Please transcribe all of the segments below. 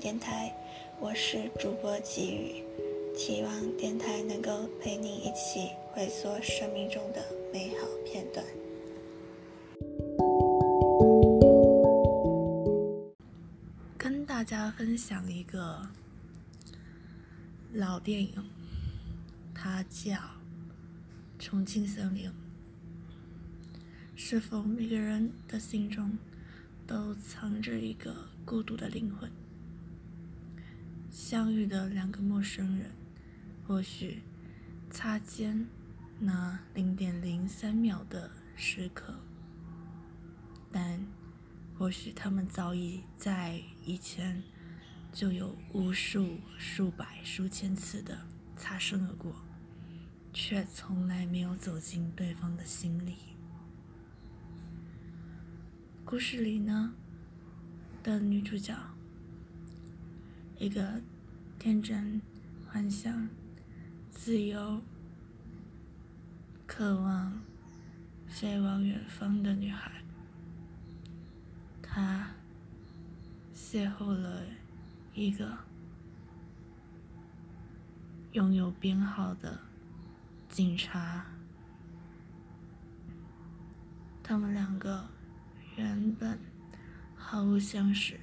电台，我是主播吉宇，希望电台能够陪你一起回溯生命中的美好片段。跟大家分享一个老电影，它叫《重庆森林》。是否每个人的心中都藏着一个孤独的灵魂？相遇的两个陌生人，或许擦肩那零点零三秒的时刻，但或许他们早已在以前就有无数、数百、数千次的擦身而过，却从来没有走进对方的心里。故事里呢的女主角，一个天真、幻想、自由、渴望飞往远方的女孩，她邂逅了一个拥有编号的警察，他们两个。原本毫无相识，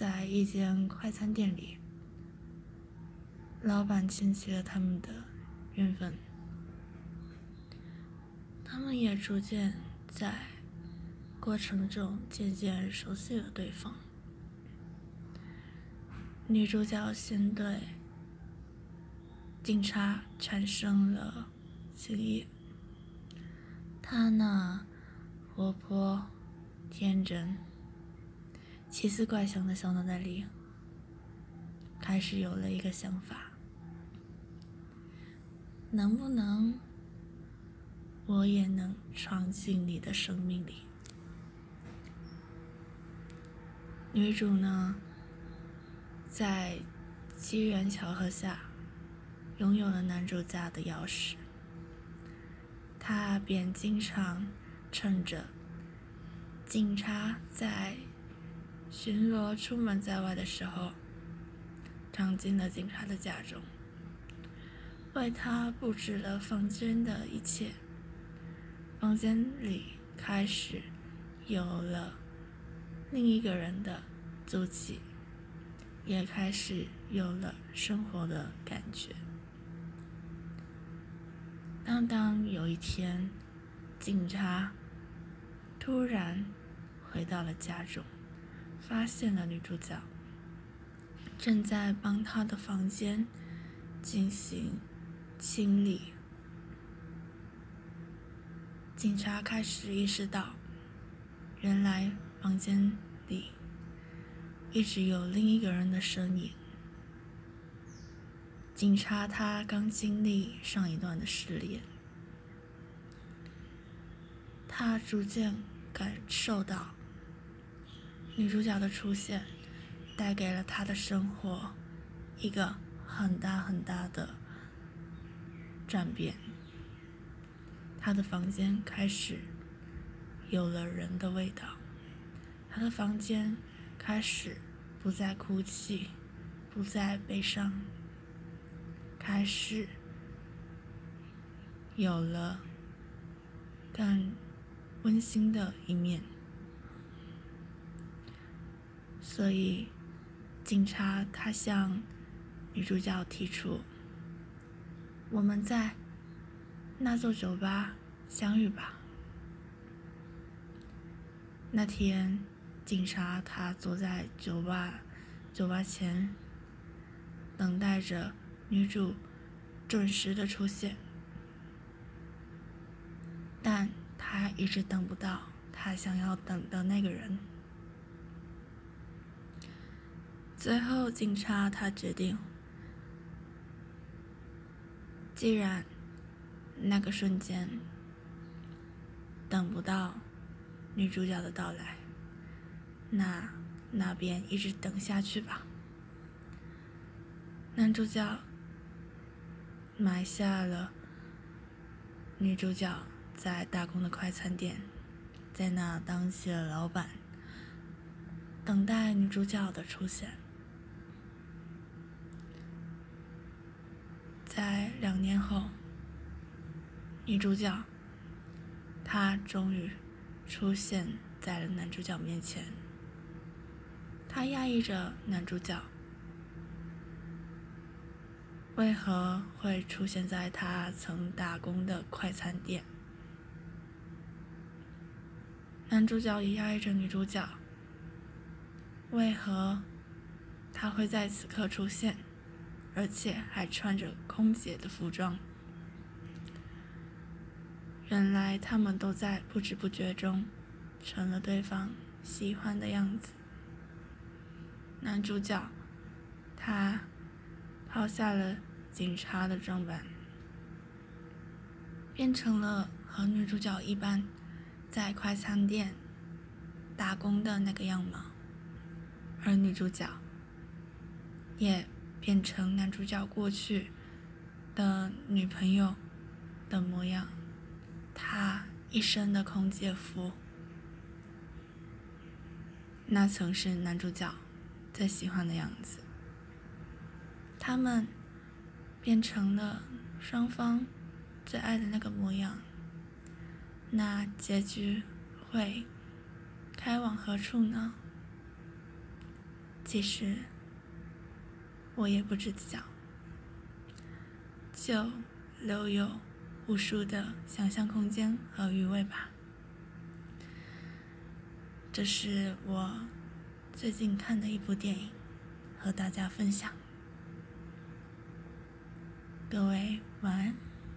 在一间快餐店里，老板牵起了他们的缘分。他们也逐渐在过程中渐渐熟悉了对方。女主角先对警察产生了情谊，她呢，活泼、天真、奇思怪想的小脑袋里，开始有了一个想法：能不能，我也能闯进你的生命里？女主呢，在机缘巧合下，拥有了男主家的钥匙，她便经常。趁着警察在巡逻、出门在外的时候，闯进了警察的家中，为他布置了房间的一切。房间里开始有了另一个人的足迹，也开始有了生活的感觉。当当有一天，警察。突然回到了家中，发现了女主角正在帮她的房间进行清理。警察开始意识到，原来房间里一直有另一个人的身影。警察他刚经历上一段的失恋，他逐渐。感受到女主角的出现，带给了他的生活一个很大很大的转变。他的房间开始有了人的味道，他的房间开始不再哭泣，不再悲伤，开始有了更。温馨的一面，所以警察他向女主角提出：“我们在那座酒吧相遇吧。”那天，警察他坐在酒吧酒吧前，等待着女主准时的出现，但。他一直等不到他想要等的那个人。最后，警察他决定，既然那个瞬间等不到女主角的到来，那那便一直等下去吧。男主角埋下了女主角。在打工的快餐店，在那当起了老板。等待女主角的出现。在两年后，女主角她终于出现在了男主角面前。她压抑着男主角为何会出现在她曾打工的快餐店。男主角也压抑着女主角为何他会在此刻出现。而且还穿着空姐的服装。原来他们都在不知不觉中成了对方喜欢的样子。男主角，他抛下了警察的装扮，变成了和女主角一般在快餐店打工的那个样貌，而女主角也。变成男主角过去的女朋友的模样，他一身的空姐服，那曾是男主角最喜欢的样子。他们变成了双方最爱的那个模样，那结局会开往何处呢？其实。我也不知晓，就留有无数的想象空间和余味吧。这是我最近看的一部电影，和大家分享。各位晚安。